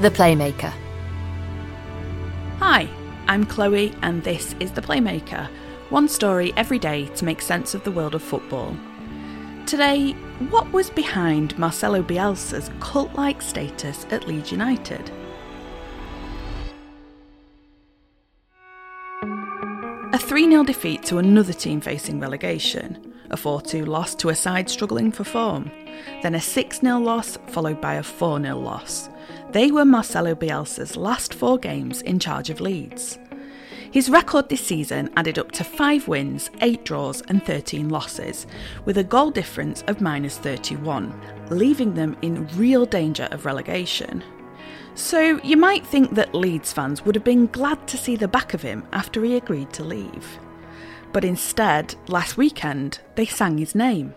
The Playmaker. Hi, I'm Chloe, and this is The Playmaker. One story every day to make sense of the world of football. Today, what was behind Marcelo Bielsa's cult like status at Leeds United? A 3 0 defeat to another team facing relegation, a 4 2 loss to a side struggling for form, then a 6 0 loss followed by a 4 0 loss. They were Marcelo Bielsa's last four games in charge of Leeds. His record this season added up to 5 wins, 8 draws, and 13 losses, with a goal difference of minus 31, leaving them in real danger of relegation. So you might think that Leeds fans would have been glad to see the back of him after he agreed to leave. But instead, last weekend, they sang his name.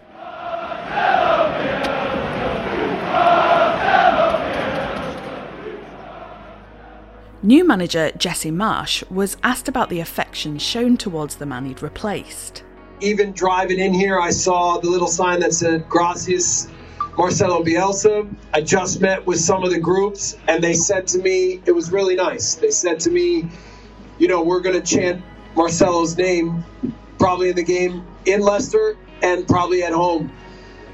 New manager Jesse Marsch was asked about the affection shown towards the man he'd replaced. Even driving in here, I saw the little sign that said Gracias Marcelo Bielsa. I just met with some of the groups, and they said to me, it was really nice. They said to me, you know, we're going to chant Marcelo's name probably in the game in Leicester and probably at home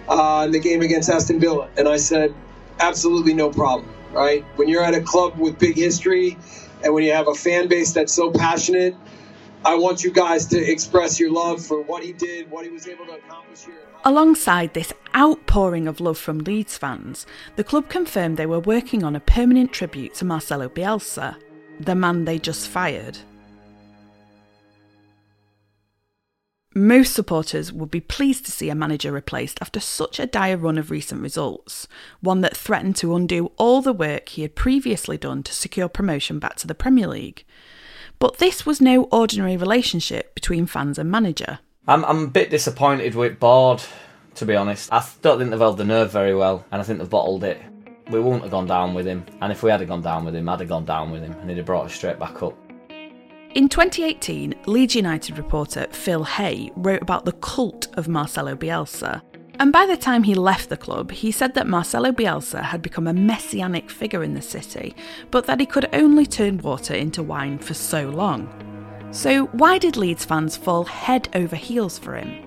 uh, in the game against Aston Villa. And I said, absolutely no problem right? When you're at a club with big history and when you have a fan base that's so passionate, I want you guys to express your love for what he did, what he was able to accomplish here. Alongside this outpouring of love from Leeds fans, the club confirmed they were working on a permanent tribute to Marcelo Bielsa, the man they just fired. Most supporters would be pleased to see a manager replaced after such a dire run of recent results, one that threatened to undo all the work he had previously done to secure promotion back to the Premier League. But this was no ordinary relationship between fans and manager. I'm, I'm a bit disappointed with Board, to be honest. I don't think they've held the nerve very well, and I think they've bottled it. We wouldn't have gone down with him, and if we had gone down with him, I'd have gone down with him, and he'd have brought us straight back up. In 2018, Leeds United reporter Phil Hay wrote about the cult of Marcelo Bielsa. And by the time he left the club, he said that Marcelo Bielsa had become a messianic figure in the city, but that he could only turn water into wine for so long. So, why did Leeds fans fall head over heels for him?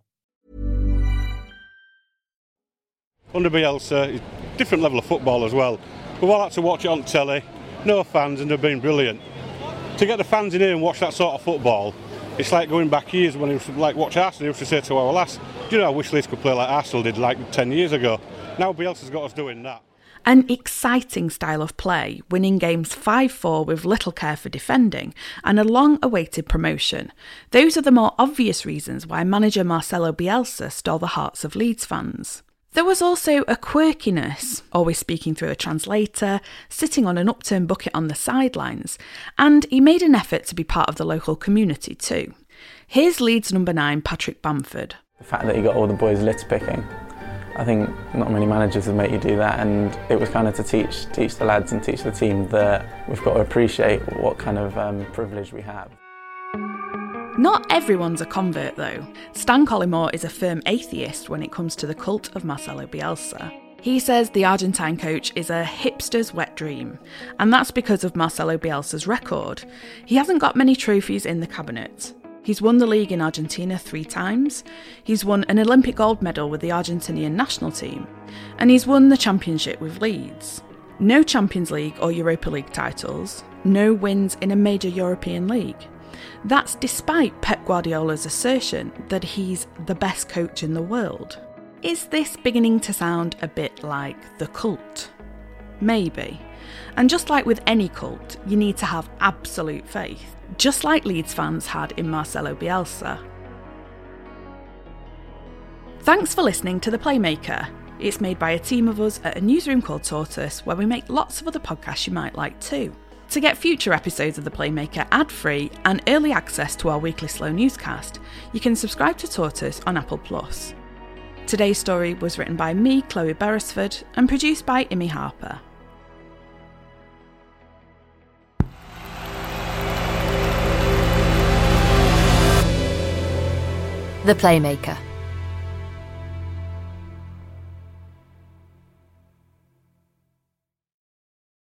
Under Bielsa, a different level of football as well. We've all had to watch it on telly, no fans, and they've been brilliant. To get the fans in here and watch that sort of football, it's like going back years when he to like watch Arsenal. He used to say to our lads, "Do you know I wish Leeds could play like Arsenal did like 10 years ago?" Now Bielsa's got us doing that. An exciting style of play, winning games 5 4 with little care for defending, and a long awaited promotion. Those are the more obvious reasons why manager Marcelo Bielsa stole the hearts of Leeds fans. There was also a quirkiness, always speaking through a translator, sitting on an upturned bucket on the sidelines, and he made an effort to be part of the local community too. Here's Leeds number nine, Patrick Bamford. The fact that he got all the boys litter picking, I think not many managers would make you do that, and it was kind of to teach teach the lads and teach the team that we've got to appreciate what kind of um, privilege we have. Not everyone's a convert, though. Stan Collymore is a firm atheist when it comes to the cult of Marcelo Bielsa. He says the Argentine coach is a hipster's wet dream, and that's because of Marcelo Bielsa's record. He hasn't got many trophies in the cabinet. He's won the league in Argentina three times, he's won an Olympic gold medal with the Argentinian national team, and he's won the championship with Leeds. No Champions League or Europa League titles, no wins in a major European league. That's despite Pep Guardiola's assertion that he's the best coach in the world. Is this beginning to sound a bit like the cult? Maybe. And just like with any cult, you need to have absolute faith, just like Leeds fans had in Marcelo Bielsa. Thanks for listening to The Playmaker. It's made by a team of us at a newsroom called Tortoise, where we make lots of other podcasts you might like too. To get future episodes of The Playmaker ad free and early access to our weekly slow newscast, you can subscribe to Tortoise on Apple Plus. Today's story was written by me, Chloe Beresford, and produced by Imi Harper. The Playmaker